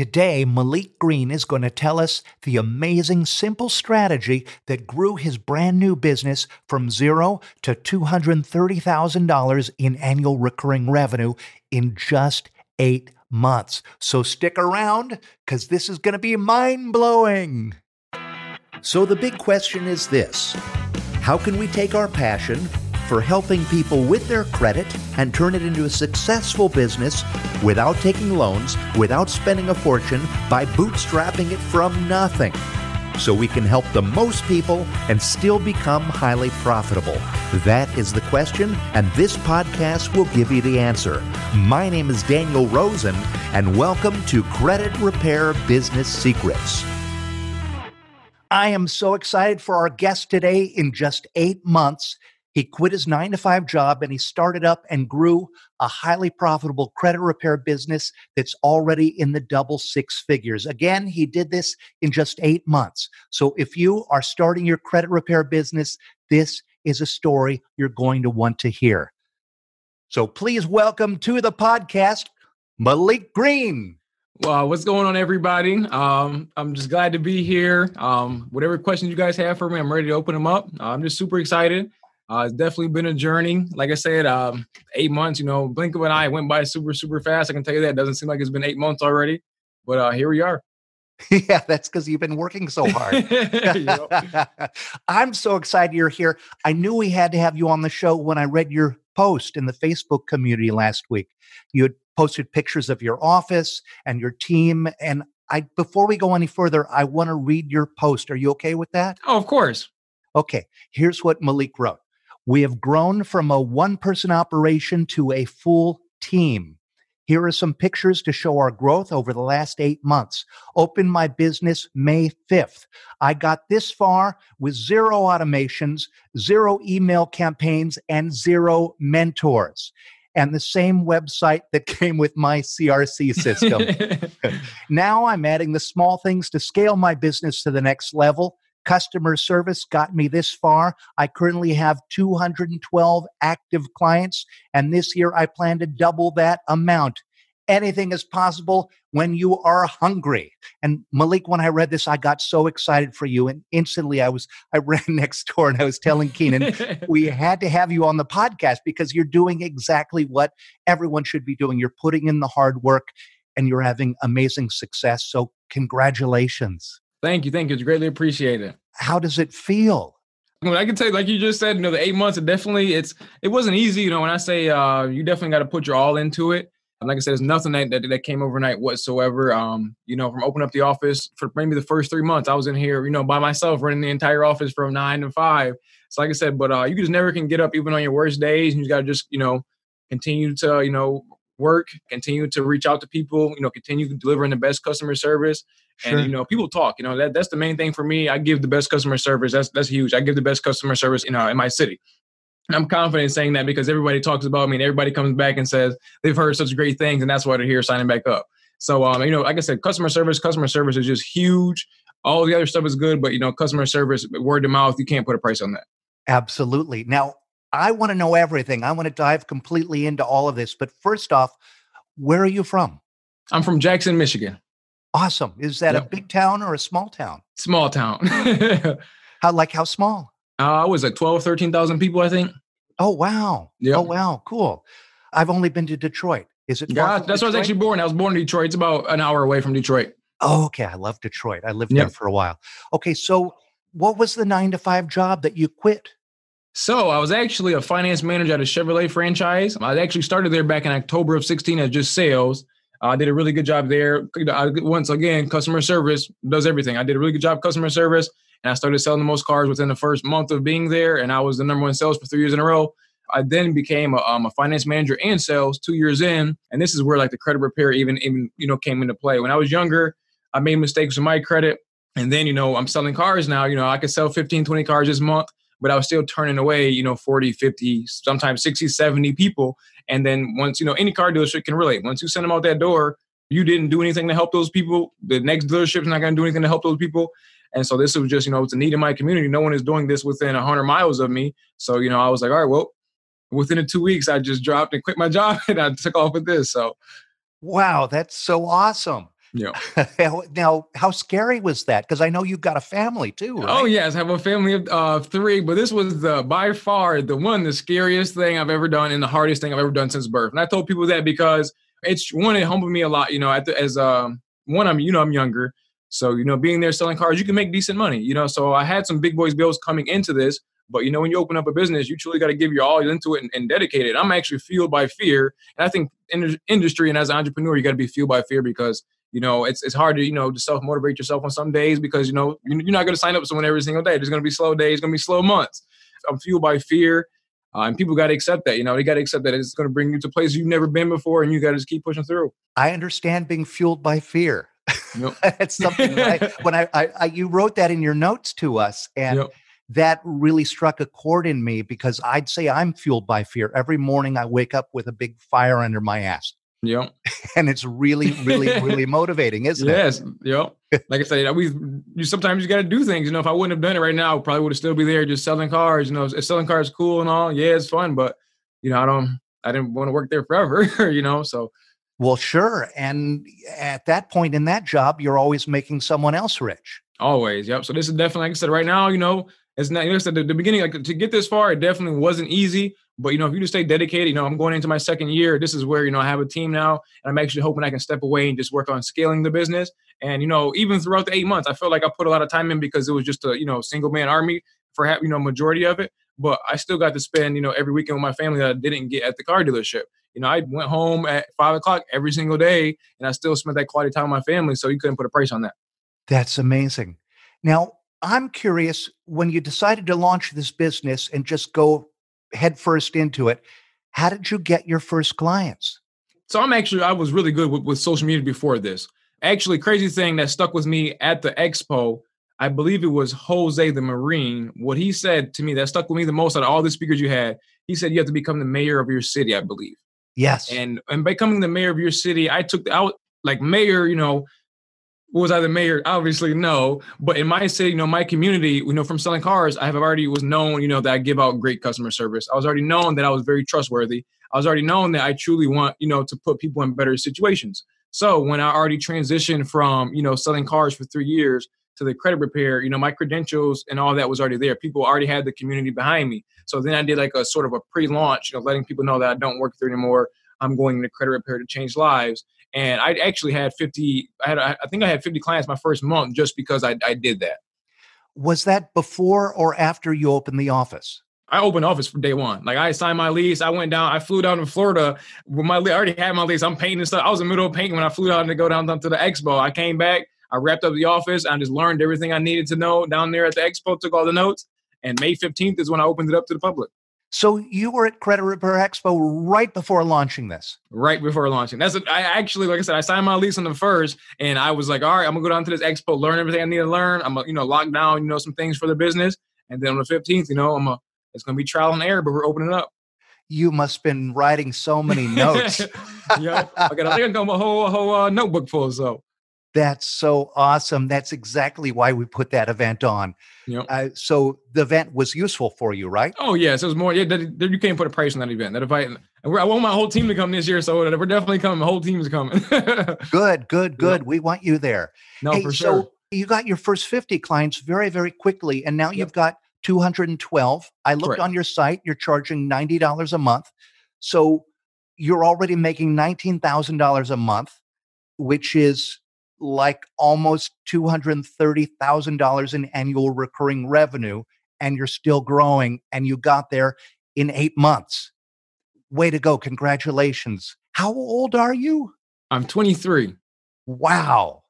Today, Malik Green is going to tell us the amazing, simple strategy that grew his brand new business from zero to $230,000 in annual recurring revenue in just eight months. So stick around because this is going to be mind blowing. So, the big question is this How can we take our passion, for helping people with their credit and turn it into a successful business without taking loans, without spending a fortune, by bootstrapping it from nothing. So we can help the most people and still become highly profitable? That is the question, and this podcast will give you the answer. My name is Daniel Rosen, and welcome to Credit Repair Business Secrets. I am so excited for our guest today. In just eight months, he quit his nine to five job and he started up and grew a highly profitable credit repair business that's already in the double six figures. Again, he did this in just eight months. So if you are starting your credit repair business, this is a story you're going to want to hear. So please welcome to the podcast, Malik Green. Well, what's going on, everybody? Um, I'm just glad to be here. Um, whatever questions you guys have for me, I'm ready to open them up. I'm just super excited. Uh, it's definitely been a journey. Like I said, um, eight months, you know, blink of an eye went by super, super fast. I can tell you that. It doesn't seem like it's been eight months already, but uh, here we are. yeah, that's because you've been working so hard. I'm so excited you're here. I knew we had to have you on the show when I read your post in the Facebook community last week. You had posted pictures of your office and your team. And I before we go any further, I want to read your post. Are you okay with that? Oh, of course. Okay, here's what Malik wrote. We have grown from a one person operation to a full team. Here are some pictures to show our growth over the last eight months. Opened my business May 5th. I got this far with zero automations, zero email campaigns, and zero mentors. And the same website that came with my CRC system. now I'm adding the small things to scale my business to the next level customer service got me this far. I currently have 212 active clients, and this year I plan to double that amount. Anything is possible when you are hungry. And Malik, when I read this, I got so excited for you. And instantly I was, I ran next door and I was telling Keenan, we had to have you on the podcast because you're doing exactly what everyone should be doing. You're putting in the hard work and you're having amazing success. So, congratulations. Thank you. Thank you. It's greatly appreciated. How does it feel? I, mean, I can tell you, like you just said, you know, the eight months, it definitely, it's, it wasn't easy. You know, when I say uh, you definitely got to put your all into it. And like I said, there's nothing that, that, that came overnight whatsoever. Um, you know, from opening up the office for maybe the first three months, I was in here, you know, by myself, running the entire office from nine to five. So, like I said, but uh, you just never can get up even on your worst days. And you got to just, you know, continue to, you know, work, continue to reach out to people, you know, continue delivering the best customer service. Sure. And you know, people talk. You know, that that's the main thing for me. I give the best customer service. That's that's huge. I give the best customer service, you know, in my city. And I'm confident saying that because everybody talks about me and everybody comes back and says they've heard such great things, and that's why they're here signing back up. So, um, you know, like I said, customer service, customer service is just huge. All the other stuff is good, but you know, customer service, word of mouth, you can't put a price on that. Absolutely. Now, I want to know everything. I want to dive completely into all of this. But first off, where are you from? I'm from Jackson, Michigan. Awesome. Is that yep. a big town or a small town? Small town. how like how small? Uh, I was like 12, 13,000 people, I think. Oh wow. Yep. Oh wow, cool. I've only been to Detroit. Is it? Yeah, that's Detroit? where I was actually born. I was born in Detroit. It's about an hour away from Detroit. Oh, okay. I love Detroit. I lived yep. there for a while. Okay, so what was the nine to five job that you quit? So I was actually a finance manager at a Chevrolet franchise. I actually started there back in October of 16 as just sales. I did a really good job there. I, once again, customer service does everything. I did a really good job customer service, and I started selling the most cars within the first month of being there. And I was the number one sales for three years in a row. I then became a, um, a finance manager and sales two years in, and this is where like the credit repair even even you know came into play. When I was younger, I made mistakes with my credit, and then you know I'm selling cars now. You know I could sell 15, 20 cars this month but I was still turning away, you know, 40, 50, sometimes 60, 70 people. And then once, you know, any car dealership can relate. Once you send them out that door, you didn't do anything to help those people. The next dealership's not going to do anything to help those people. And so this was just, you know, it's a need in my community. No one is doing this within 100 miles of me. So, you know, I was like, all right, well, within the two weeks, I just dropped and quit my job and I took off with this. So, wow, that's so awesome. Yeah. now, how scary was that? Because I know you've got a family too. Right? Oh yes, I have a family of uh, three, but this was the by far the one the scariest thing I've ever done and the hardest thing I've ever done since birth. And I told people that because it's one it humbled me a lot. You know, the, as um one I'm you know I'm younger, so you know being there selling cars, you can make decent money. You know, so I had some big boys bills coming into this. But you know, when you open up a business, you truly got to give your all into it and, and, dedicate it. I'm actually fueled by fear, and I think in industry and as an entrepreneur, you got to be fueled by fear because you know it's it's hard to you know to self motivate yourself on some days because you know you're not going to sign up with someone every single day. There's going to be slow days, going to be slow months. I'm fueled by fear, uh, and people got to accept that. You know, they got to accept that it's going to bring you to places you've never been before, and you got to just keep pushing through. I understand being fueled by fear. Yep. That's something that I, when I, I, I, you wrote that in your notes to us, and yep. that really struck a chord in me because I'd say I'm fueled by fear. Every morning I wake up with a big fire under my ass. Yep. and it's really, really, really motivating, isn't yes. it? Yes. Yep. Like I said, we you sometimes you got to do things. You know, if I wouldn't have done it right now, I probably would have still be there just selling cars. You know, selling cars cool and all. Yeah, it's fun, but you know, I don't. I didn't want to work there forever. you know, so. Well, sure. And at that point in that job, you're always making someone else rich. Always. Yep. So this is definitely, like I said, right now, you know, it's not. You know, at the, the beginning, like to get this far, it definitely wasn't easy. But you know, if you just stay dedicated, you know, I'm going into my second year. This is where you know I have a team now, and I'm actually hoping I can step away and just work on scaling the business. And you know, even throughout the eight months, I felt like I put a lot of time in because it was just a you know single man army for you know majority of it. But I still got to spend you know every weekend with my family that I didn't get at the car dealership. You know, I went home at five o'clock every single day, and I still spent that quality time with my family. So you couldn't put a price on that. That's amazing. Now, I'm curious when you decided to launch this business and just go headfirst into it. How did you get your first clients? So I'm actually I was really good with, with social media before this. Actually, crazy thing that stuck with me at the expo, I believe it was Jose the Marine. What he said to me that stuck with me the most out of all the speakers you had, he said you have to become the mayor of your city, I believe. Yes. And and becoming the mayor of your city, I took the out like mayor, you know, was I the mayor? Obviously, no. But in my city, you know, my community, you know, from selling cars, I have already was known, you know, that I give out great customer service. I was already known that I was very trustworthy. I was already known that I truly want, you know, to put people in better situations. So when I already transitioned from, you know, selling cars for three years to the credit repair, you know, my credentials and all that was already there. People already had the community behind me. So then I did like a sort of a pre-launch, you know, letting people know that I don't work there anymore. I'm going into credit repair to change lives and I actually had 50. I had I think I had 50 clients my first month just because I, I did that. Was that before or after you opened the office? I opened office for day one. Like I signed my lease. I went down. I flew down to Florida with my. I already had my lease. I'm painting and stuff. I was in the middle of painting when I flew down to go down, down to the expo. I came back. I wrapped up the office. I just learned everything I needed to know down there at the expo. Took all the notes. And May 15th is when I opened it up to the public. So you were at Credit Repair Expo right before launching this. Right before launching. That's a, I actually, like I said, I signed my lease on the first, and I was like, all right, I'm gonna go down to this expo, learn everything I need to learn. I'm, you know, lock down, you know, some things for the business, and then on the 15th, you know, I'm a, it's gonna be trial and error, but we're opening up. You must have been writing so many notes. yeah, I got, I got a whole, a whole uh, notebook full. So that's so awesome. That's exactly why we put that event on. Yep. Uh, so the event was useful for you, right? Oh yes, it was more. Yeah, you can't put a price on that event. That invite. I want my whole team to come this year, so we're definitely coming. The whole team is coming. good, good, good. Yep. We want you there. No, hey, for sure. So you got your first fifty clients very, very quickly, and now yep. you've got two hundred and twelve. I looked Correct. on your site. You're charging ninety dollars a month, so you're already making nineteen thousand dollars a month, which is like almost $230,000 in annual recurring revenue and you're still growing and you got there in 8 months. Way to go. Congratulations. How old are you? I'm 23. Wow.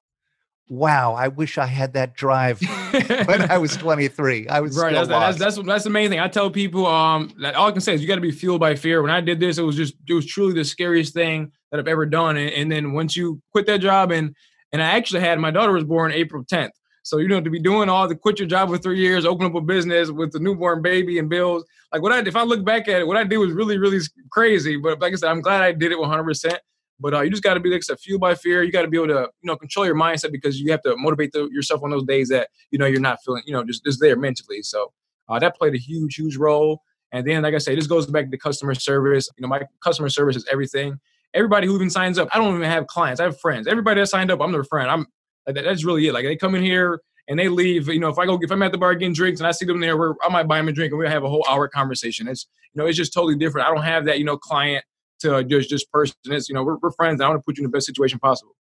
Wow, I wish I had that drive when I was 23. I was right. That's, that's, that's that's the main thing. I tell people, um, that all I can say is you got to be fueled by fear. When I did this, it was just it was truly the scariest thing that I've ever done. And, and then once you quit that job and and I actually had my daughter was born April 10th. So you know to be doing all the quit your job for three years, open up a business with the newborn baby and bills. Like what I if I look back at it, what I did was really really crazy. But like I said, I'm glad I did it 100. percent But uh, you just got to be like fueled by fear. You got to be able to you know control your mindset because you have to motivate the, yourself on those days that you know you're not feeling you know just just there mentally. So uh, that played a huge huge role. And then like I say, this goes back to customer service. You know my customer service is everything. Everybody who even signs up, I don't even have clients. I have friends. Everybody that signed up, I'm their friend. I'm that's really it. Like they come in here and they leave. You know, if I go, if I'm at the bar getting drinks and I see them there, I might buy them a drink and we have a whole hour conversation. It's you know, it's just totally different. I don't have that you know client to just just person. It's you know, we're, we're friends. I want to put you in the best situation possible.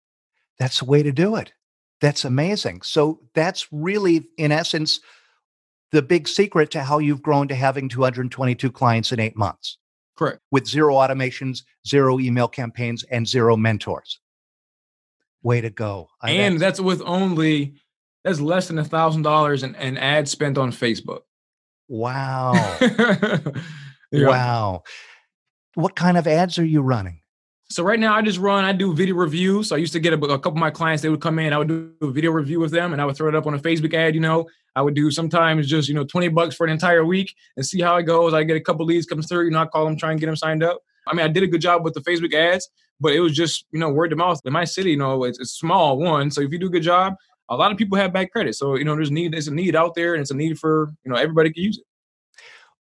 That's the way to do it. That's amazing. So that's really, in essence, the big secret to how you've grown to having 222 clients in eight months. Correct. With zero automations, zero email campaigns, and zero mentors. Way to go. And that's, that's with only that's less than a thousand dollars in, ads spent on Facebook. Wow. yeah. Wow. What kind of ads are you running? So right now I just run, I do video reviews. So I used to get a, a, couple of my clients, they would come in, I would do a video review with them and I would throw it up on a Facebook ad, you know. I would do sometimes just, you know, 20 bucks for an entire week and see how it goes. I get a couple leads come through, you know, I call them, try and get them signed up. I mean, I did a good job with the Facebook ads, but it was just, you know, word of mouth. In my city, you know, it's, it's small one. So if you do a good job, a lot of people have bad credit. So, you know, there's need, there's a need out there and it's a need for, you know, everybody can use it.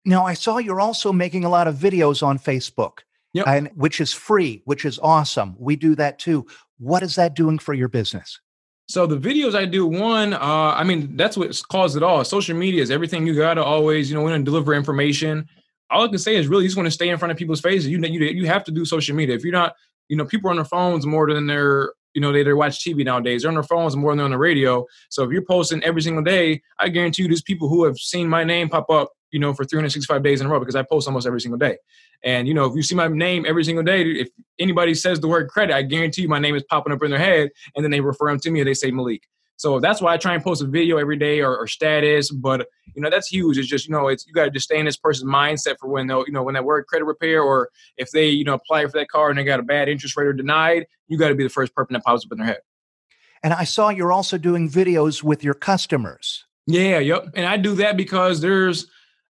Now I saw you're also making a lot of videos on Facebook yep. and which is free, which is awesome. We do that too. What is that doing for your business? So the videos I do, one, uh, I mean, that's what caused it all. Social media is everything. You gotta always, you know, want to deliver information. All I can say is really, you just want to stay in front of people's faces. You know, you you have to do social media. If you're not, you know, people are on their phones more than they're, you know, they they watch TV nowadays. They're on their phones more than they're on the radio. So if you're posting every single day, I guarantee you, there's people who have seen my name pop up you know, for 365 days in a row because I post almost every single day. And, you know, if you see my name every single day, if anybody says the word credit, I guarantee you my name is popping up in their head and then they refer them to me and they say Malik. So that's why I try and post a video every day or, or status. But, you know, that's huge. It's just, you know, it's, you got to just stay in this person's mindset for when they'll, you know, when that word credit repair or if they, you know, apply for that car and they got a bad interest rate or denied, you got to be the first person that pops up in their head. And I saw you're also doing videos with your customers. Yeah, yep. And I do that because there's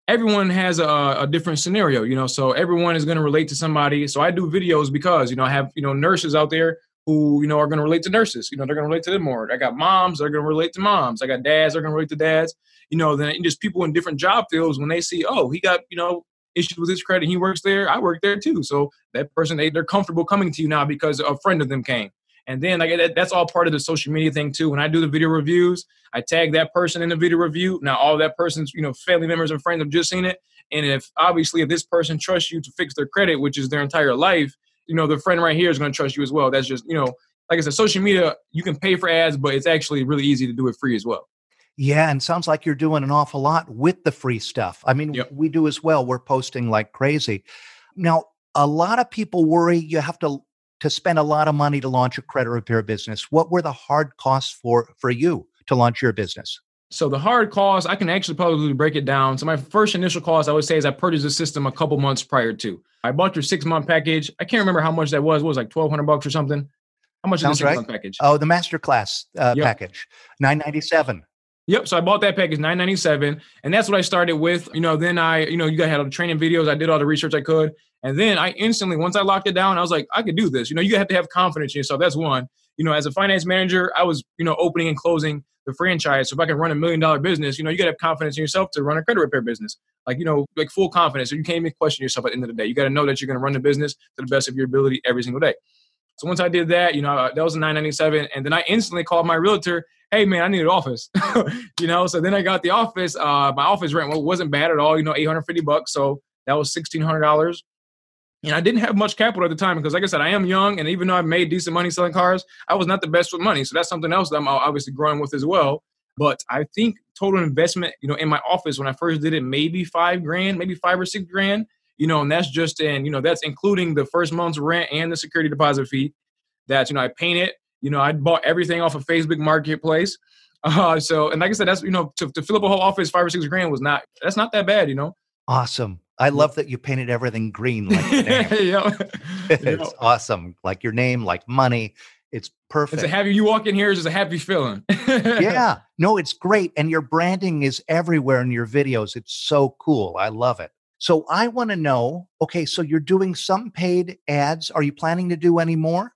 everyone has a, a, different scenario, you know, so everyone is going to relate to somebody. So I do videos because, you know, I have, you know, nurses out there who, you know, are going to relate to nurses. You know, they're going to relate to them more. I got moms that are going to relate to moms. I got dads that are going to relate to dads. You know, then just people in different job fields when they see, oh, he got, you know, issues with his credit. He works there. I work there too. So that person, they, they're comfortable coming to you now because a friend of them came. And then like that, that's all part of the social media thing too. When I do the video reviews, I tag that person in the video review. Now all that person's, you know, family members and friends have just seen it. And if obviously if this person trusts you to fix their credit, which is their entire life, you know, the friend right here is going to trust you as well. That's just, you know, like I said, social media, you can pay for ads, but it's actually really easy to do it free as well. Yeah, and sounds like you're doing an awful lot with the free stuff. I mean, yep. we do as well. We're posting like crazy. Now, a lot of people worry you have to to spend a lot of money to launch a credit repair business. What were the hard costs for for you to launch your business? So the hard cost, I can actually probably break it down. So my first initial cost, I would say, is I purchased the system a couple months prior to. I bought your six month package. I can't remember how much that was. What was like twelve hundred bucks or something? How much Sounds is the six month package? Oh, the masterclass uh, yep. package, nine ninety seven. Yep. So I bought that package, nine ninety seven, and that's what I started with. You know, then I, you know, you guys had all the training videos. I did all the research I could, and then I instantly, once I locked it down, I was like, I could do this. You know, you have to have confidence in yourself. That's one. You know, as a finance manager, I was, you know, opening and closing the franchise. So if I can run a million dollar business, you know, you got to have confidence in yourself to run a credit repair business. Like, you know, like full confidence. So you can't even question yourself at the end of the day. You got to know that you're going to run the business to the best of your ability every single day. So once I did that, you know, that was a 997. And then I instantly called my realtor, hey man, I need an office. you know, so then I got the office. Uh, my office rent wasn't bad at all, you know, 850 bucks. So that was $1,600. And I didn't have much capital at the time because, like I said, I am young, and even though I've made decent money selling cars, I was not the best with money. So that's something else that I'm obviously growing with as well. But I think total investment, you know, in my office when I first did it, maybe five grand, maybe five or six grand, you know, and that's just in, you know, that's including the first month's rent and the security deposit fee. That's, you know, I painted, you know, I bought everything off of Facebook Marketplace. Uh, so, and like I said, that's, you know, to, to fill up a whole office, five or six grand was not, that's not that bad, you know. Awesome. I love that you painted everything green like yeah. it's awesome. Like your name, like money. It's perfect. It's a happy you walk in here is just a happy feeling. yeah. No, it's great. And your branding is everywhere in your videos. It's so cool. I love it. So I want to know, okay, so you're doing some paid ads. Are you planning to do any more?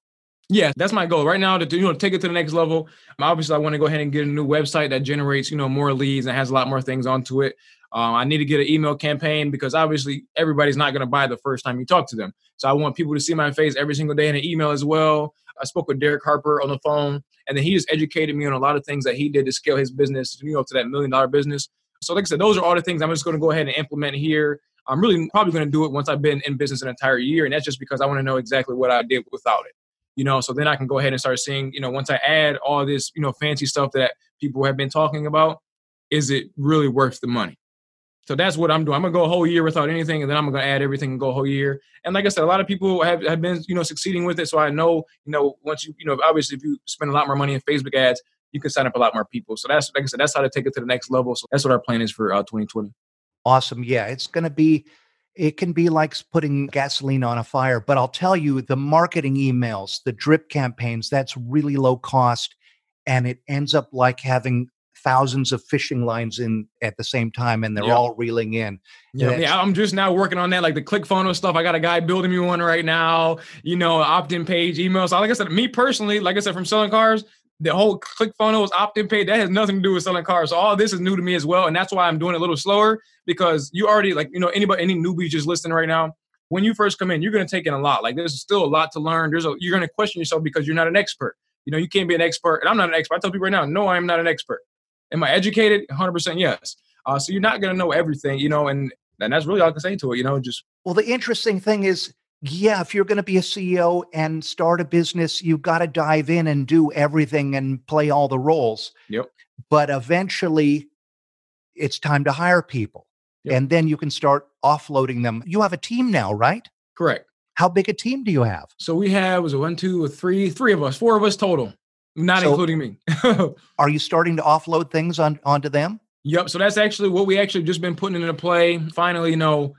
Yeah, that's my goal right now to you know take it to the next level. Obviously, I want to go ahead and get a new website that generates you know more leads and has a lot more things onto it. Um, I need to get an email campaign because obviously everybody's not going to buy the first time you talk to them. So I want people to see my face every single day in an email as well. I spoke with Derek Harper on the phone, and then he just educated me on a lot of things that he did to scale his business, you know, to that million dollar business. So, like I said, those are all the things I'm just going to go ahead and implement here. I'm really probably going to do it once I've been in business an entire year, and that's just because I want to know exactly what I did without it. You know, so then I can go ahead and start seeing, you know, once I add all this, you know, fancy stuff that people have been talking about, is it really worth the money? So that's what I'm doing. I'm gonna go a whole year without anything, and then I'm gonna add everything and go a whole year. And like I said, a lot of people have, have been, you know, succeeding with it. So I know, you know, once you, you know, obviously if you spend a lot more money in Facebook ads, you can sign up a lot more people. So that's like I said, that's how to take it to the next level. So that's what our plan is for uh, 2020. Awesome. Yeah, it's gonna be. It can be like putting gasoline on a fire, but I'll tell you, the marketing emails, the drip campaigns, that's really low cost, and it ends up like having thousands of fishing lines in at the same time and they're yep. all reeling in. Yeah, yeah, I'm just now working on that, like the ClickFunnels stuff. I got a guy building me one right now, you know, opt-in page emails. So like I said, me personally, like I said, from selling cars, the whole click ClickFunnels opt-in page, that has nothing to do with selling cars. So all this is new to me as well. And that's why I'm doing it a little slower because you already like, you know, anybody, any newbie just listening right now, when you first come in, you're going to take in a lot. Like there's still a lot to learn. There's a, you're going to question yourself because you're not an expert. You know, you can't be an expert. And I'm not an expert. I tell people right now, no, I'm not an expert. Am I educated? 100% yes. Uh, so you're not going to know everything, you know, and and that's really all I can say to it, you know, just. Well, the interesting thing is, yeah, if you're going to be a CEO and start a business, you've got to dive in and do everything and play all the roles. Yep. But eventually, it's time to hire people. Yep. And then you can start offloading them. You have a team now, right? Correct. How big a team do you have? So we have was it one, two, three, three of us, four of us total not so including me. are you starting to offload things on onto them? Yep. So that's actually what we actually just been putting into play. Finally, you know,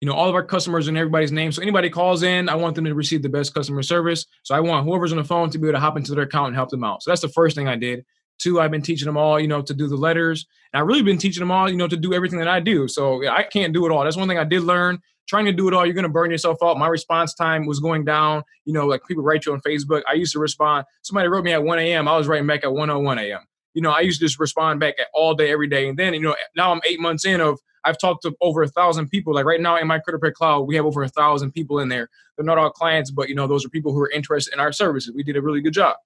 you know, all of our customers and everybody's name. So anybody calls in, I want them to receive the best customer service. So I want whoever's on the phone to be able to hop into their account and help them out. So that's the first thing I did. Two, I've been teaching them all, you know, to do the letters. And I've really been teaching them all, you know, to do everything that I do. So I can't do it all. That's one thing I did learn trying to do it all, you're going to burn yourself out. My response time was going down. You know, like people write you on Facebook. I used to respond. Somebody wrote me at 1 a.m. I was writing back at 101 a.m. You know, I used to just respond back at all day, every day. And then, you know, now I'm eight months in of I've talked to over a thousand people. Like right now in my Credit Cloud, we have over a thousand people in there. They're not all clients, but you know, those are people who are interested in our services. We did a really good job.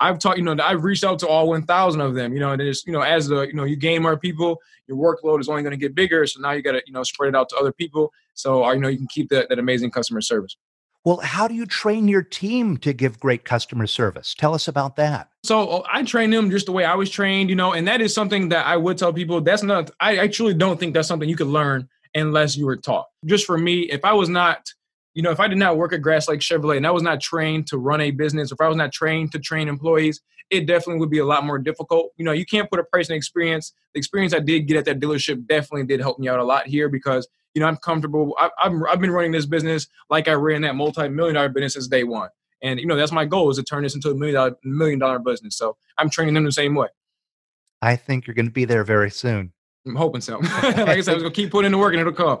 I've talked, you know, I've reached out to all 1,000 of them, you know, and it's, you know, as the, you know, you gain more people, your workload is only going to get bigger. So now you got to, you know, spread it out to other people. So, uh, you know, you can keep that, that amazing customer service. Well, how do you train your team to give great customer service? Tell us about that. So uh, I train them just the way I was trained, you know, and that is something that I would tell people that's not, I truly don't think that's something you could learn unless you were taught. Just for me, if I was not you know, if I did not work at Grass Lake Chevrolet and I was not trained to run a business, if I was not trained to train employees, it definitely would be a lot more difficult. You know, you can't put a price on experience. The experience I did get at that dealership definitely did help me out a lot here because, you know, I'm comfortable. I, have I've been running this business like I ran that multi-million dollar business since day one. And, you know, that's my goal is to turn this into a million dollar, million dollar business. So I'm training them the same way. I think you're going to be there very soon. I'm hoping so. like I said, I was going to keep putting in the work and it'll come.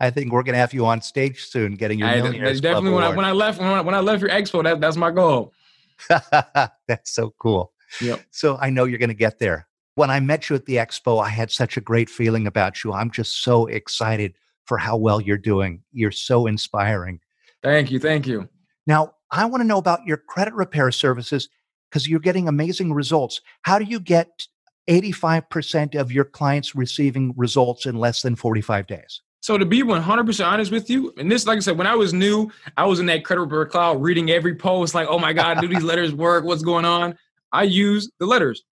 I think we're going to have you on stage soon, getting your I, millionaires definitely when I, when I left when I, when I left your expo, that, that's my goal. that's so cool. Yep. So I know you're going to get there. When I met you at the expo, I had such a great feeling about you. I'm just so excited for how well you're doing. You're so inspiring. Thank you. Thank you. Now, I want to know about your credit repair services because you're getting amazing results. How do you get 85% of your clients receiving results in less than 45 days? So to be 100% honest with you, and this, like I said, when I was new, I was in that credit cloud reading every post, like, oh my God, do these letters work? What's going on? I use the letters.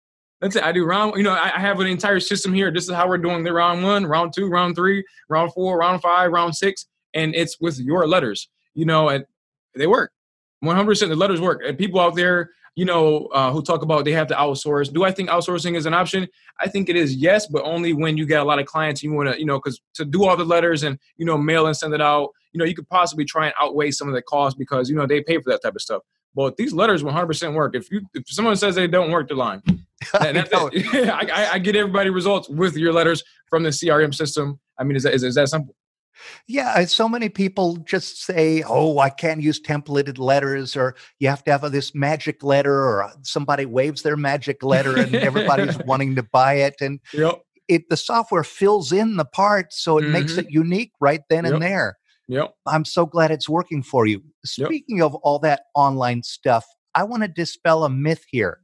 That's it. I do round, you know, I have an entire system here. This is how we're doing the round one, round two, round three, round four, round five, round six. And it's with your letters, you know, and they work. 100% the letters work. And people out there, you know, uh, who talk about they have to outsource. Do I think outsourcing is an option? I think it is, yes, but only when you get a lot of clients. You want to, you know, because to do all the letters and you know mail and send it out, you know, you could possibly try and outweigh some of the cost because you know they pay for that type of stuff. But these letters 100% work. If you if someone says they don't work, they're lying. I, I, I, get everybody results with your letters from the CRM system. I mean, is that, is, is that simple? Yeah, so many people just say, "Oh, I can't use templated letters," or you have to have this magic letter, or somebody waves their magic letter, and everybody's wanting to buy it. And yep. it the software fills in the parts so it makes Mhm. it unique right then Yep. and there. Yep. I'm so glad it's working for you. Speaking of all that online stuff, I want to dispel a myth here.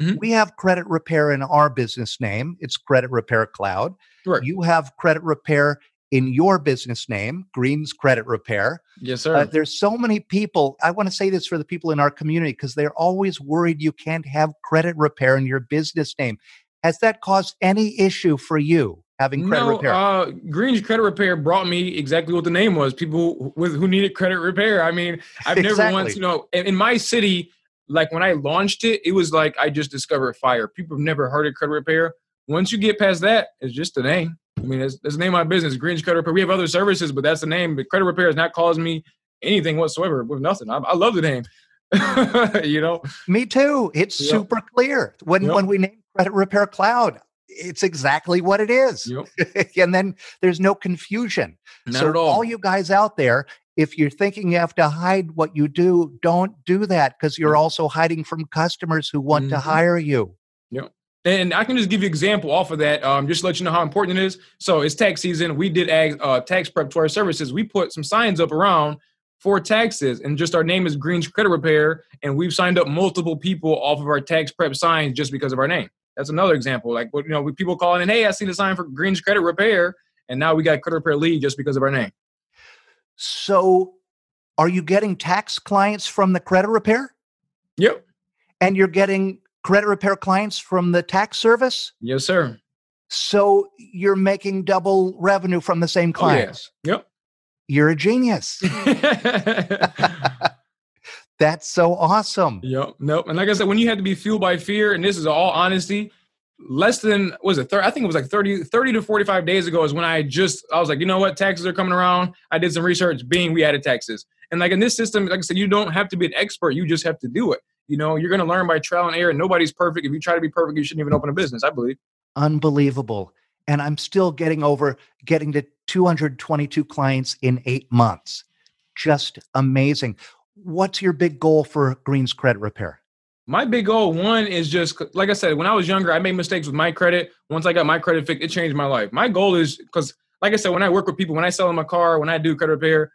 Mhm. We have credit repair in our business name. It's Credit Repair Cloud. You have credit repair in your business name, Green's Credit Repair. Yes, sir. Uh, there's so many people. I want to say this for the people in our community because they're always worried you can't have credit repair in your business name. Has that caused any issue for you having credit no, repair? uh, Green's Credit Repair brought me exactly what the name was. People who- with who needed credit repair. I mean, I've never Exactly. once, you know, in, in my city, like when I launched it, it was like I just discovered fire. People have never heard of credit repair. Once you get past that, it's just the name. I mean, it's, it's the name of my business, Green's Credit Repair. We have other services, but that's the name. But credit repair has not caused me anything whatsoever with nothing. I, I love the name. you know, Me too. It's Yep. super clear. When Yep. when we name Credit Repair Cloud, it's exactly what it is. Yep. and then there's no confusion. not so at all. all you guys out there, if you're thinking you have to hide what you do, don't do that because you're also hiding from customers who want to Mhm. hire you. And I can just give you an example off of that, um, just to let you know how important it is. So it's tax season. We did ag, uh, tax prep to our services. We put some signs up around for taxes, and just our name is Green's Credit Repair, and we've signed up multiple people off of our tax prep signs just because of our name. That's another example. Like, what you know, people calling in, hey, I see the sign for Green's Credit Repair, and now we got credit repair lead just because of our name. So are you getting tax clients from the credit repair? Yep. And you're getting credit repair clients from the tax service? Yes, sir. So you're making double revenue from the same Oh, clients. yes. Yep. You're a genius. That's so awesome. Yep. Nope. And like I said, when you had to be fueled by fear, and this is all honesty, less than was it? Thir- I think it was like 30, 30 to 45 days ago is when I just I was like, you know what, taxes are coming around. I did some research, being we added taxes. And like in this system, like I said, you don't have to be an expert, you just have to do it. You know, you're gonna learn by trial and error. Nobody's perfect. If you try to be perfect, you shouldn't even open a business, I believe. Unbelievable. And I'm still getting over getting to 222 clients in eight months. Just amazing. What's your big goal for Green's Credit Repair? My big goal, one, is just like I said, when I was younger, I made mistakes with my credit. Once I got my credit fixed, it changed my life. My goal is because, like I said, when I work with people, when I sell them a car, when I do credit repair,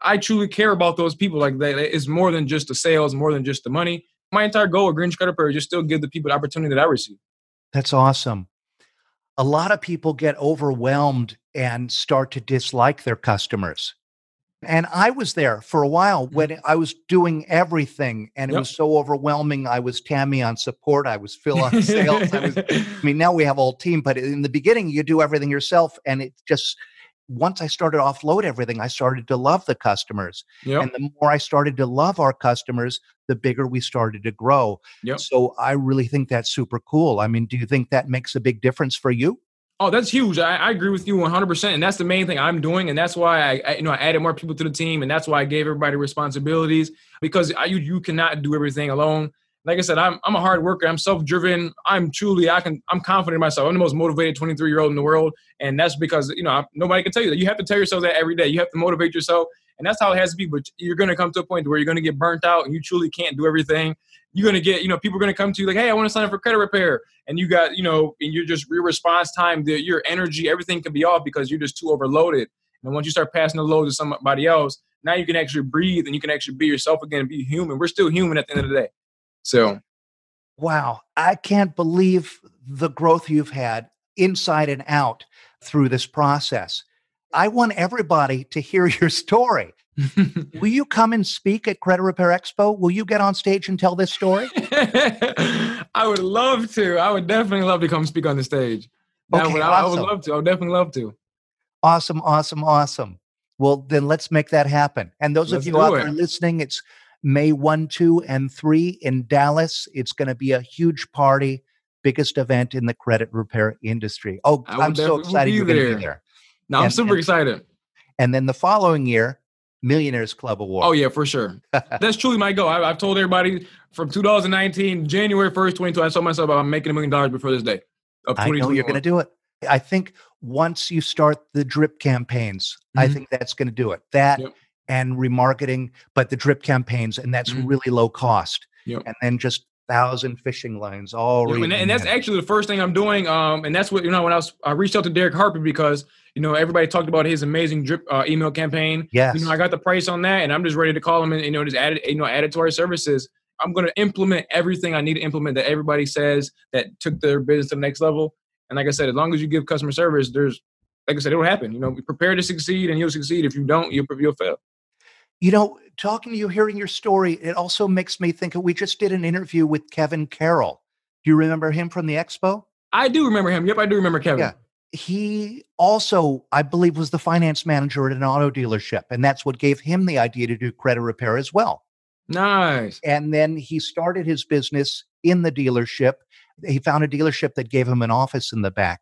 I truly care about those people. Like that, it's more than just the sales, more than just the money. My entire goal with Green's Credit Repair is just still give the people the opportunity that I receive. That's awesome. A lot of people get overwhelmed and start to dislike their customers. And I was there for a while mm-hmm. when I was doing everything and it Yep. was so overwhelming. I was Tammy on support, I was Phil on sales. I was I mean, now we have a whole team, but in the beginning, you do everything yourself. And it just, once I started to offload everything, I started to love the customers. yep. And the more I started to love our customers, the bigger we started to grow. Yep. So I really think that's super cool. I mean, do you think that makes a big difference for you? Oh, that's huge. I, I agree with you 100%. And that's the main thing I'm doing. And that's why I, I, you know, I added more people to the team. And that's why I gave everybody responsibilities because I, you, you cannot do everything alone. Like I said, I'm, I'm a hard worker. I'm self-driven. I'm truly, I can, I'm confident in myself. I'm the most motivated 23 year old in the world. And that's because, you know, I, nobody can tell you that. You have to tell yourself that every day. You have to motivate yourself. And that's how it has to be. But you're going to come to a point where you're going to get burnt out and you truly can't do everything. You're going to get, you know, people are going to come to you like, hey, I want to sign up for credit repair. And you got, you know, and you're just, your response time, the, your energy, everything can be off because you're just too overloaded. And once you start passing the load to somebody else, now you can actually breathe and you can actually be yourself again and be human. We're still human at the end of the day. So, Wow. I can't believe the growth you've had inside and out through this process. I want everybody to hear your story. Will you come and speak at Credit Repair Expo? Will you get on stage and tell this story? I would love to. I would definitely love to come speak on the stage. Okay, would, I, I would love to. I would definitely love to. Awesome, awesome, awesome. Well, then let's make that happen. And those Let's of you out it. there listening, it's May 1, 2, and 3 in Dallas. It's going to be a huge party, biggest event in the credit repair industry. Oh, I I'm so excited you're going to be there. No, I'm super and- excited. And then the following year, Millionaires Club Award. Oh yeah, for sure. That's truly my goal. I, I've told everybody from 2019, January 1st, 2020, I told myself I'm making a million dollars before this day of I know you're going to do it. I think once you start the drip campaigns, I Mhm. think that's going to do it. That Yep. And remarketing, but the drip campaigns, and that's Mhm. really low cost. Yep. And then just thousand fishing lines all yeah, and, and, that's actually the first thing i'm doing um and that's what you know when i was i reached out to derek harper because you know everybody talked about his amazing drip uh, email campaign. Yes you know i got the price on that and i'm just ready to call him and you know just add it you know add it to our services. I'm going to implement everything i need to implement that everybody says that took their business to the next level. And like i said as long as you give customer service there's like i said it'll happen. You know prepare to succeed and you'll succeed. If you don't you'll, you'll fail you know, talking to you, hearing your story, it also makes me think of we just did an interview with Kevin Carroll. Do you remember him from the expo? I do remember him. Yep, I do remember Kevin. Yeah. He also, I believe, was the finance manager at an auto dealership. And that's what gave him the idea to do credit repair as well. Nice. And then he started his business in the dealership. He found a dealership that gave him an office in the back.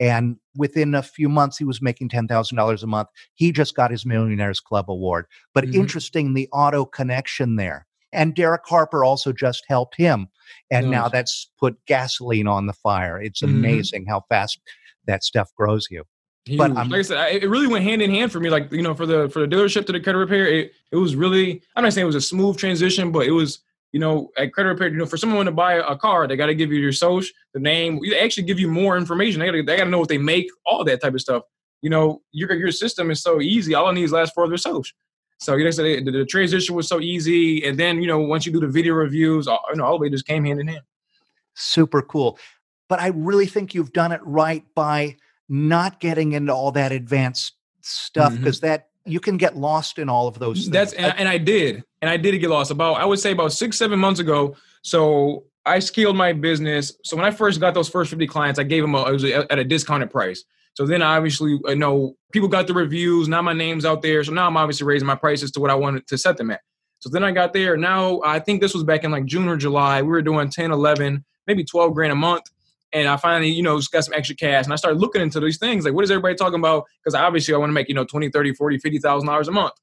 And within a few months, he was making $10,000 a month. He just got his Millionaires Club award. But mm-hmm. interesting, the auto connection there. And Derek Harper also just helped him. And nice. now that's put gasoline on the fire. It's mm-hmm. amazing how fast that stuff grows you. Huge. But like I said, it really went hand in hand for me. Like you know, for the for the dealership to the credit repair, it, it was really I'm not saying it was a smooth transition, but it was you know, at credit repair, you know, for someone to buy a car, they got to give you your social, the name. They actually give you more information. They got to they got to know what they make, all that type of stuff. You know, your your system is so easy. All I need is last for their social. So you know, so the, the, transition was so easy, and then you know, once you do the video reviews, all, you know, all the way just came hand in hand. Super cool, but I really think you've done it right by not getting into all that advanced stuff because mm-hmm. that you can get lost in all of those things. That's and, and I did, and I did get lost. About I would say about six seven months ago. So I scaled my business. So when I first got those first fifty clients, I gave them a, it was at a discounted price. So then obviously, uh, you know, people got the reviews. Now my name's out there. So now I'm obviously raising my prices to what I wanted to set them at. So then I got there. Now I think this was back in like June or July. We were doing 10, 11, maybe 12 grand a month. And I finally, you know, got some extra cash and I started looking into these things. Like, what is everybody talking about? Because obviously I want to make, you know, 20, 30, 40, $50,000 a month.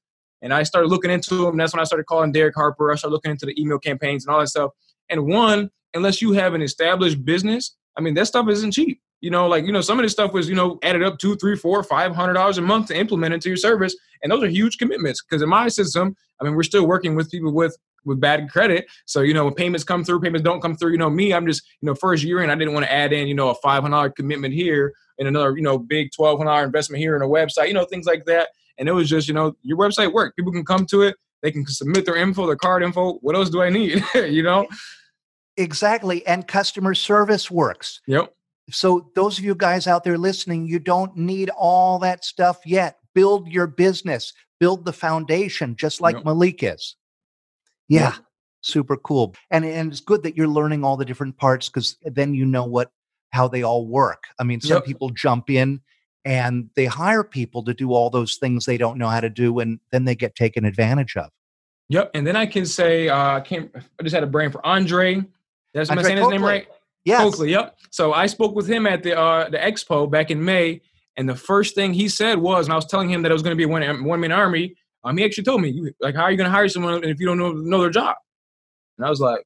And I started looking into them. That's when I started calling Derek Harper. I started looking into the email campaigns and all that stuff. And one, unless you have an established business, I mean, that stuff isn't cheap. You know, like, you know, some of this stuff was, you know, added up two, three, four, five hundred dollars a month to implement into your service. And those are huge commitments. Because in my system, I mean, we're still working with people with with bad credit. So, you know, when payments come through, payments don't come through, you know, me, I'm just, you know, first year in, I didn't want to add in, you know, a $500 commitment here and another, you know, big $1,200 investment here in a website, you know, things like that. And it was just, you know, your website worked. People can come to it. They can submit their info, their card info. What else do I need? you know? Exactly. And customer service works. Yep. So, those of you guys out there listening, you don't need all that stuff yet. Build your business, build the foundation, just like yep. Malik is. Yeah. yeah. Super cool. And and it's good that you're learning all the different parts because then you know what how they all work. I mean, some yep. people jump in and they hire people to do all those things they don't know how to do, and then they get taken advantage of. Yep. And then I can say, uh, I came, I just had a brain for Andre. That's am I saying his name right? Yes. Oakley. Yep. So I spoke with him at the uh, the expo back in May, and the first thing he said was, and I was telling him that it was going to be a one one man army. Um, he actually told me, like, how are you going to hire someone if you don't know know their job? And I was like,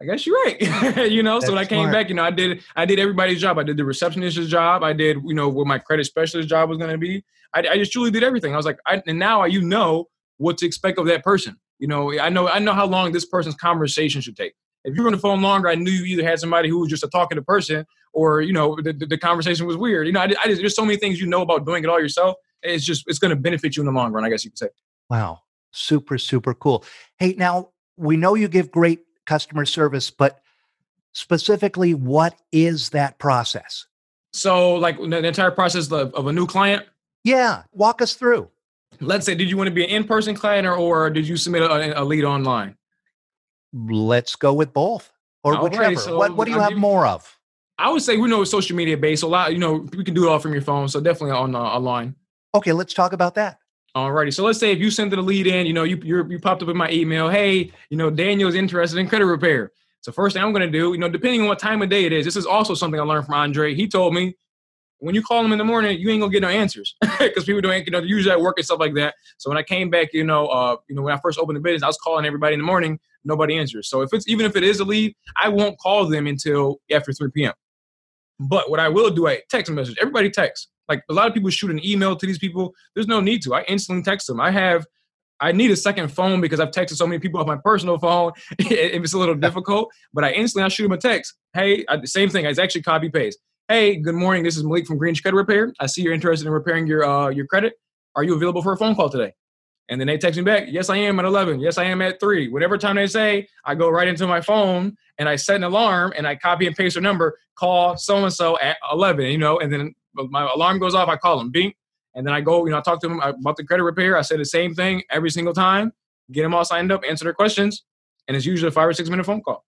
I guess you're right. you know, That's so when I came smart. back, you know, I did I did everybody's job. I did the receptionist's job. I did, you know, what my credit specialist job was going to be. I, I, just truly did everything. I was like, I, and now you know what to expect of that person. You know, I know I know how long this person's conversation should take. If you're on the phone longer, I knew you either had somebody who was just a talkative person, or you know, the, the, the conversation was weird. You know, I, I just, there's so many things you know about doing it all yourself. It's just it's going to benefit you in the long run. I guess you could say. Wow. Super, super cool. Hey, now we know you give great customer service, but specifically, what is that process? So, like the entire process of, of a new client? Yeah. Walk us through. Let's say, did you want to be an in person client or, or did you submit a, a, lead online? Let's go with both or All whichever. Right, so what, what do you I'll have more of? I would say we know it's social media based. A lot, you know, you can do it all from your phone. So definitely on uh, online. Okay, let's talk about that. Alrighty. So let's say if you send the lead in, you know, you you popped up in my email, hey, you know, Daniel's interested in credit repair. So first thing I'm gonna do, you know, depending on what time of day it is, this is also something I learned from Andre. He told me when you call him in the morning, you ain't gonna get no answers because people don't, you know, usually at work and stuff like that. So when I came back, you know, uh, you know, when I first opened the business, I was calling everybody in the morning, nobody answers. So if it's even if it is a lead, I won't call them until after 3 p.m. But what I will do, I text message. Everybody text. Like a lot of people shoot an email to these people. There's no need to. I instantly text them. I have I need a second phone because I've texted so many people off my personal phone. it's a little difficult, but I instantly I shoot them a text. Hey, I, same thing. It's actually copy paste. Hey, good morning. This is Malik from Green's Credit Repair. I see you're interested in repairing your uh, your credit. Are you available for a phone call today? And then they text me back, yes, I am at 11. Yes, I am at 3. Whatever time they say, I go right into my phone and I set an alarm and I copy and paste their number, call so and so at 11, you know, and then my alarm goes off, I call them, bing. And then I go, you know, I talk to them about the credit repair. I say the same thing every single time, get them all signed up, answer their questions. And it's usually a five or six minute phone call.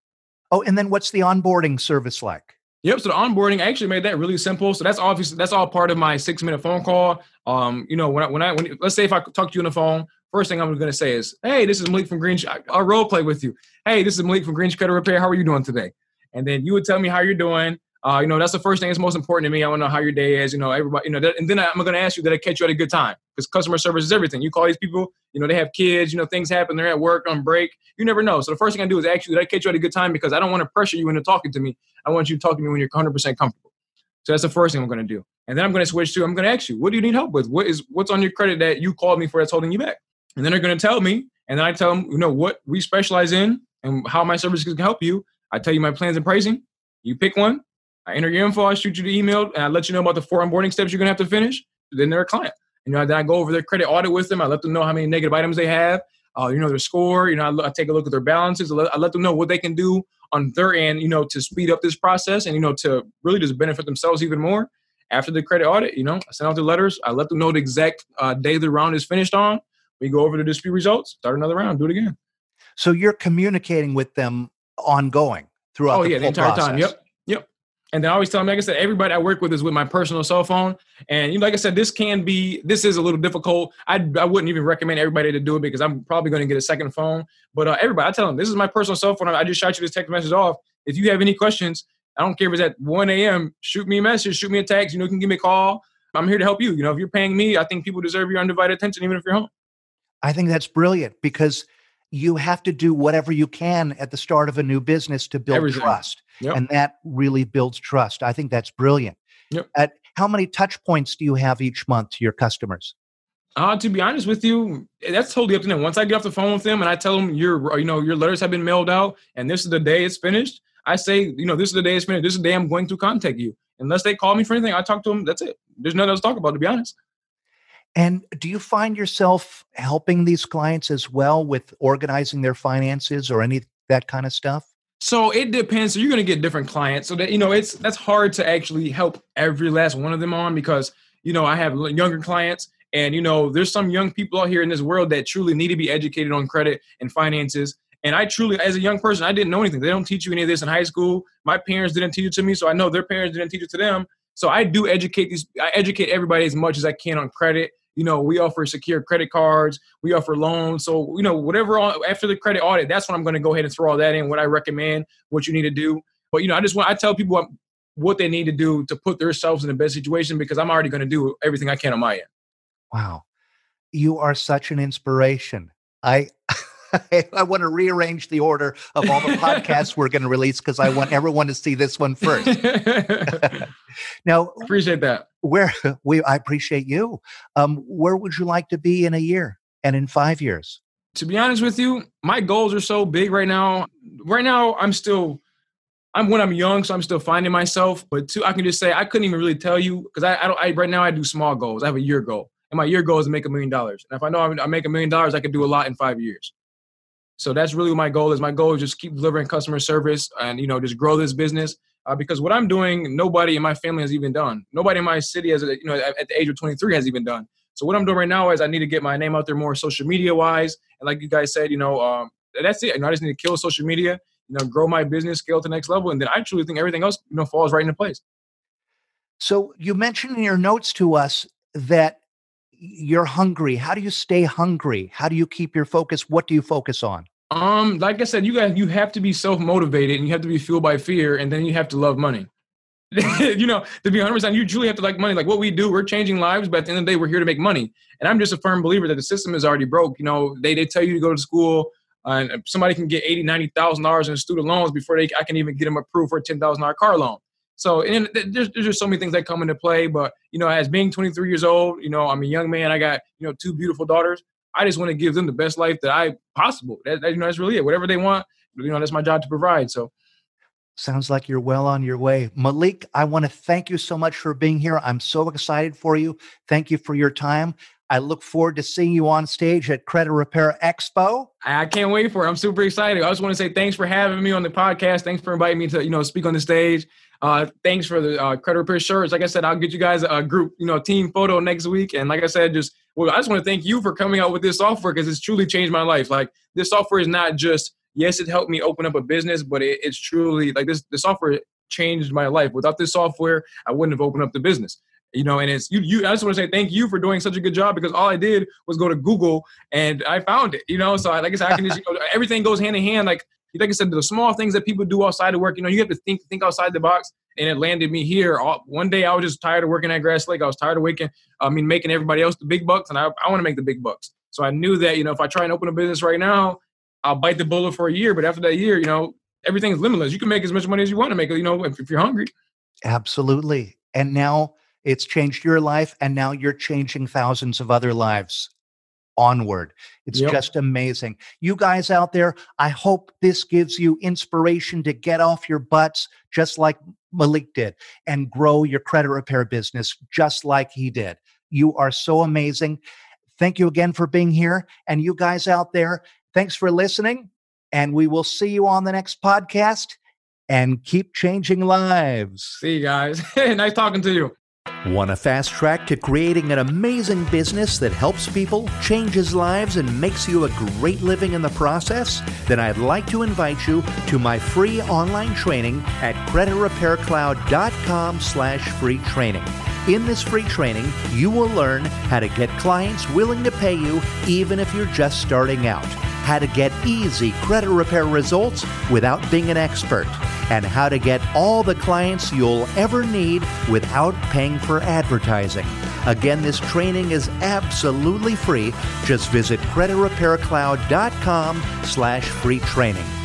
Oh, and then what's the onboarding service like? Yep. So the onboarding, I actually made that really simple. So that's obviously that's all part of my six minute phone call. Um, you know, when I when I when let's say if I talk to you on the phone, first thing I'm going to say is, "Hey, this is Malik from Green. I'll role play with you. Hey, this is Malik from Green Credit Repair. How are you doing today?" And then you would tell me how you're doing. Uh, you know, that's the first thing that's most important to me. I want to know how your day is. You know, everybody. You know, that, and then I'm going to ask you that I catch you at a good time because customer service is everything. You call these people. You know, they have kids. You know, things happen. They're at work on break. You never know. So the first thing I do is ask you that I catch you at a good time because I don't want to pressure you into talking to me. I want you to talk to me when you're 100 percent comfortable. So that's the first thing I'm going to do. And then I'm going to switch to I'm going to ask you, what do you need help with? What is what's on your credit that you called me for that's holding you back? And then they're going to tell me, and then I tell them, you know, what we specialize in and how my services can help you. I tell you my plans and pricing. You pick one. I enter your info. I shoot you the email, and I let you know about the four onboarding steps you're going to have to finish. Then they're a client. You know, then I go over their credit audit with them. I let them know how many negative items they have. Uh, you know, their score. You know, I, I, take a look at their balances. I let, I let them know what they can do on their end. You know, to speed up this process and you know to really just benefit themselves even more. After the credit audit, you know, I send out the letters. I let them know the exact uh, day the round is finished on we go over the dispute results, start another round, do it again. So you're communicating with them ongoing throughout. Oh the yeah, the entire process. time. Yep. And then I always tell them, like I said, everybody I work with is with my personal cell phone. And you know, like I said, this can be, this is a little difficult. I I wouldn't even recommend everybody to do it because I'm probably going to get a second phone. But uh, everybody, I tell them, this is my personal cell phone. I just shot you this text message off. If you have any questions, I don't care if it's at 1 a.m. Shoot me a message, shoot me a text. You know, you can give me a call. I'm here to help you. You know, if you're paying me, I think people deserve your undivided attention, even if you're home. I think that's brilliant because you have to do whatever you can at the start of a new business to build Everything. trust. Yep. And that really builds trust. I think that's brilliant. Yep. At how many touch points do you have each month to your customers? Uh, to be honest with you, that's totally up to them. Once I get off the phone with them and I tell them your, you know, your letters have been mailed out and this is the day it's finished, I say, you know, this is the day it's finished. This is the day I'm going to contact you. Unless they call me for anything, I talk to them. That's it. There's nothing else to talk about, to be honest. And do you find yourself helping these clients as well with organizing their finances or any that kind of stuff? So it depends. So you're going to get different clients. So that you know, it's that's hard to actually help every last one of them on because you know I have younger clients, and you know there's some young people out here in this world that truly need to be educated on credit and finances. And I truly, as a young person, I didn't know anything. They don't teach you any of this in high school. My parents didn't teach it to me, so I know their parents didn't teach it to them. So I do educate these. I educate everybody as much as I can on credit you know, we offer secure credit cards, we offer loans. So, you know, whatever after the credit audit, that's when I'm going to go ahead and throw all that in, what I recommend, what you need to do. But, you know, I just want, I tell people what they need to do to put themselves in the best situation because I'm already going to do everything I can on my end. Wow. You are such an inspiration. I, I want to rearrange the order of all the podcasts we're going to release because I want everyone to see this one first. now, appreciate that. Where we, I appreciate you. Um, where would you like to be in a year and in five years? To be honest with you, my goals are so big right now. Right now, I'm still I'm when I'm young, so I'm still finding myself. But two, I can just say I couldn't even really tell you because I, I don't. I, right now, I do small goals. I have a year goal, and my year goal is to make a million dollars. And if I know I make a million dollars, I can do a lot in five years. So that's really what my goal is. My goal is just keep delivering customer service and you know just grow this business. Uh, because what I'm doing, nobody in my family has even done. Nobody in my city has, you know, at, the age of 23 has even done. So what I'm doing right now is I need to get my name out there more social media wise. And like you guys said, you know, um, that's it. You know, I just need to kill social media, you know, grow my business, scale to the next level, and then I truly think everything else, you know, falls right into place. So you mentioned in your notes to us that you're hungry. How do you stay hungry? How do you keep your focus? What do you focus on? Um, like I said, you guys, you have to be self motivated and you have to be fueled by fear, and then you have to love money. you know, to be 100, percent you truly have to like money. Like what we do, we're changing lives, but at the end of the day, we're here to make money. And I'm just a firm believer that the system is already broke. You know, they they tell you to go to school, uh, and somebody can get eighty, ninety thousand dollars in student loans before they I can even get them approved for a ten thousand dollar car loan. So and there's, there's just so many things that come into play. But you know, as being 23 years old, you know, I'm a young man. I got you know two beautiful daughters. I just want to give them the best life that I possible. That, that, you know, that's really it. Whatever they want, you know, that's my job to provide. So Sounds like you're well on your way. Malik, I want to thank you so much for being here. I'm so excited for you. Thank you for your time. I look forward to seeing you on stage at Credit Repair Expo. I can't wait for it. I'm super excited. I just want to say thanks for having me on the podcast. Thanks for inviting me to, you know, speak on the stage. Uh, thanks for the uh, Credit Repair shirts. Like I said, I'll get you guys a group, you know, team photo next week. And like I said, just well, I just want to thank you for coming out with this software because it's truly changed my life. Like this software is not just yes, it helped me open up a business, but it, it's truly like this. The software changed my life. Without this software, I wouldn't have opened up the business. You know, and it's you. You. I just want to say thank you for doing such a good job because all I did was go to Google and I found it. You know, so I, like I said, I can just you know, everything goes hand in hand. Like like I said, the small things that people do outside of work. You know, you have to think think outside the box. And it landed me here. All, one day I was just tired of working at Grass Lake. I was tired of waking. I mean, making everybody else the big bucks, and I, I want to make the big bucks. So I knew that you know if I try and open a business right now, I'll bite the bullet for a year, but after that year, you know, everything's limitless. You can make as much money as you want to make, you know, if, if you're hungry. Absolutely. And now it's changed your life, and now you're changing thousands of other lives onward. It's yep. just amazing. You guys out there, I hope this gives you inspiration to get off your butts, just like Malik did, and grow your credit repair business, just like he did. You are so amazing. Thank you again for being here. And you guys out there, Thanks for listening, and we will see you on the next podcast and keep changing lives. See you guys. Hey, nice talking to you. Want a fast track to creating an amazing business that helps people, changes lives, and makes you a great living in the process? Then I'd like to invite you to my free online training at creditrepaircloud.com slash free training. In this free training, you will learn how to get clients willing to pay you even if you're just starting out how to get easy credit repair results without being an expert, and how to get all the clients you'll ever need without paying for advertising. Again, this training is absolutely free. Just visit creditrepaircloud.com slash free training.